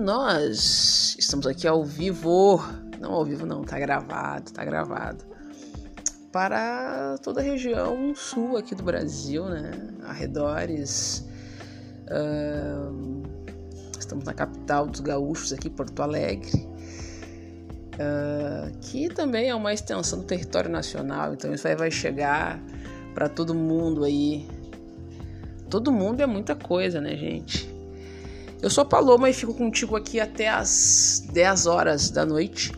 nós estamos aqui ao vivo, não ao vivo não, tá gravado, tá gravado, para toda a região sul aqui do Brasil, né, arredores. Uh, estamos na capital dos gaúchos aqui, Porto Alegre, uh, que também é uma extensão do território nacional, então isso aí vai chegar para todo mundo aí. Todo mundo é muita coisa, né, gente? Eu sou Paloma e fico contigo aqui até as 10 horas da noite.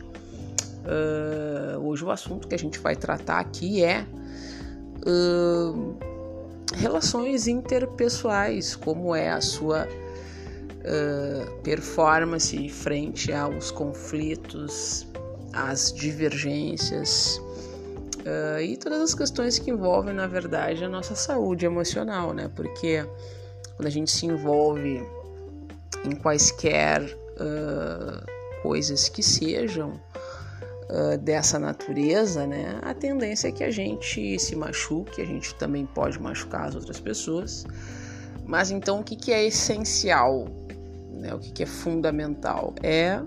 Uh, hoje o assunto que a gente vai tratar aqui é uh, relações interpessoais, como é a sua uh, performance frente aos conflitos, às divergências e todas as questões que envolvem, na verdade, a nossa saúde emocional, né? Porque quando a gente se envolve em quaisquer uh, coisas que sejam uh, dessa natureza, né, a tendência é que a gente se machuque, a gente também pode machucar as outras pessoas. Mas então o que, que é essencial, né, o que, que é fundamental? É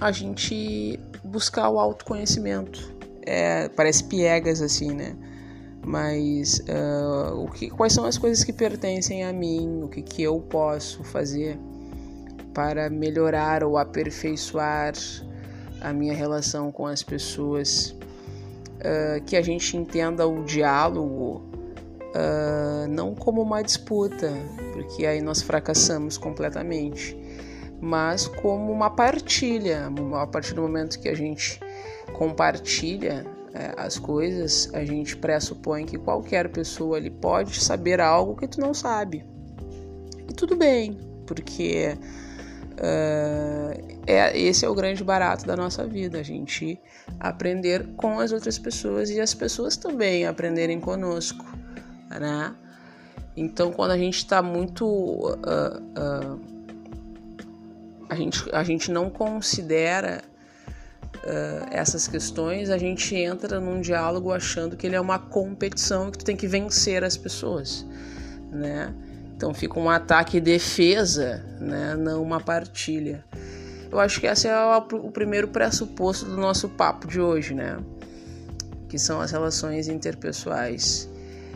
a gente buscar o autoconhecimento. É, parece piegas assim, né? Mas uh, o que, quais são as coisas que pertencem a mim, o que, que eu posso fazer para melhorar ou aperfeiçoar a minha relação com as pessoas, uh, que a gente entenda o diálogo uh, não como uma disputa, porque aí nós fracassamos completamente, mas como uma partilha, a partir do momento que a gente compartilha é, as coisas, a gente pressupõe que qualquer pessoa ali pode saber algo que tu não sabe. E tudo bem, porque uh, é, esse é o grande barato da nossa vida, a gente aprender com as outras pessoas e as pessoas também aprenderem conosco, né? Então, quando a gente está muito. Uh, uh, a, gente, a gente não considera uh, essas questões, a gente entra num diálogo achando que ele é uma competição que tu tem que vencer as pessoas, né? Então fica um ataque e defesa, né? Não uma partilha. Eu acho que esse é o primeiro pressuposto do nosso papo de hoje, né? Que são as relações interpessoais.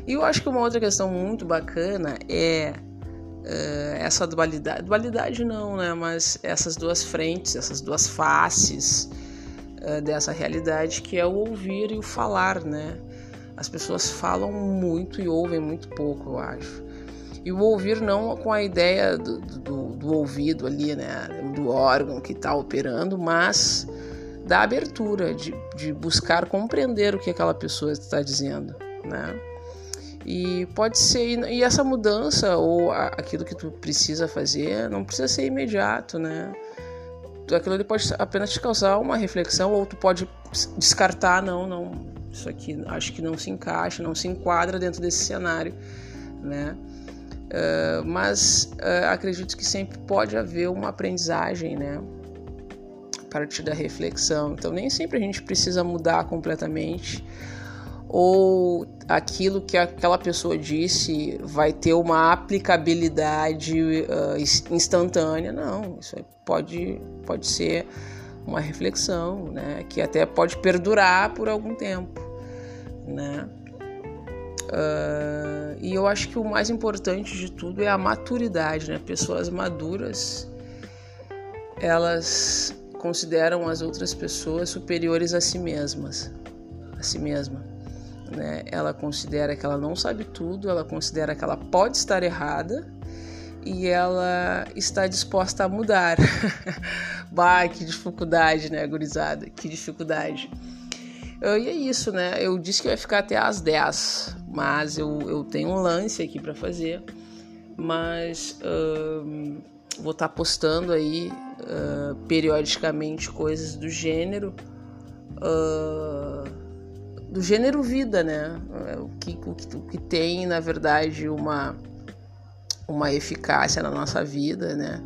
E eu acho que uma outra questão muito bacana é uh, essa dualidade. Dualidade não, né? Mas essas duas frentes, essas duas faces dessa realidade que é o ouvir e o falar, né? As pessoas falam muito e ouvem muito pouco, eu acho. E o ouvir não com a ideia do, do, do ouvido ali, né? Do órgão que está operando, mas da abertura, de, de buscar compreender o que aquela pessoa está dizendo, né? E pode ser, e essa mudança ou aquilo que tu precisa fazer não precisa ser imediato, né? Aquilo ali pode apenas te causar uma reflexão ou tu pode descartar, não, não, isso aqui acho que não se encaixa, não se enquadra dentro desse cenário, né? Uh, mas uh, acredito que sempre pode haver uma aprendizagem, né? A partir da reflexão. Então, nem sempre a gente precisa mudar completamente ou aquilo que aquela pessoa disse vai ter uma aplicabilidade uh, instantânea. Não, isso pode, pode ser uma reflexão, né? Que até pode perdurar por algum tempo, né? Uh, e eu acho que o mais importante de tudo é a maturidade, né? Pessoas maduras, elas consideram as outras pessoas superiores a si mesmas, a si mesma né? Ela considera que ela não sabe tudo, ela considera que ela pode estar errada e ela está disposta a mudar. bah, que dificuldade, né, gurizada? Que dificuldade. e é isso, né? Eu disse que vai ficar até às 10, mas eu, eu tenho um lance aqui para fazer. Mas uh, vou estar tá postando aí uh, periodicamente coisas do gênero. Uh, do gênero vida, né? É, o que, o que, o que tem, na verdade, uma, uma eficácia na nossa vida, né?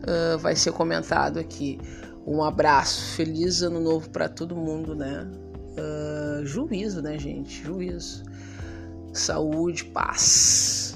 Uh, vai ser comentado aqui. Um abraço, feliz ano novo para todo mundo, né? Uh, juízo, né, gente? Juízo. Saúde, paz.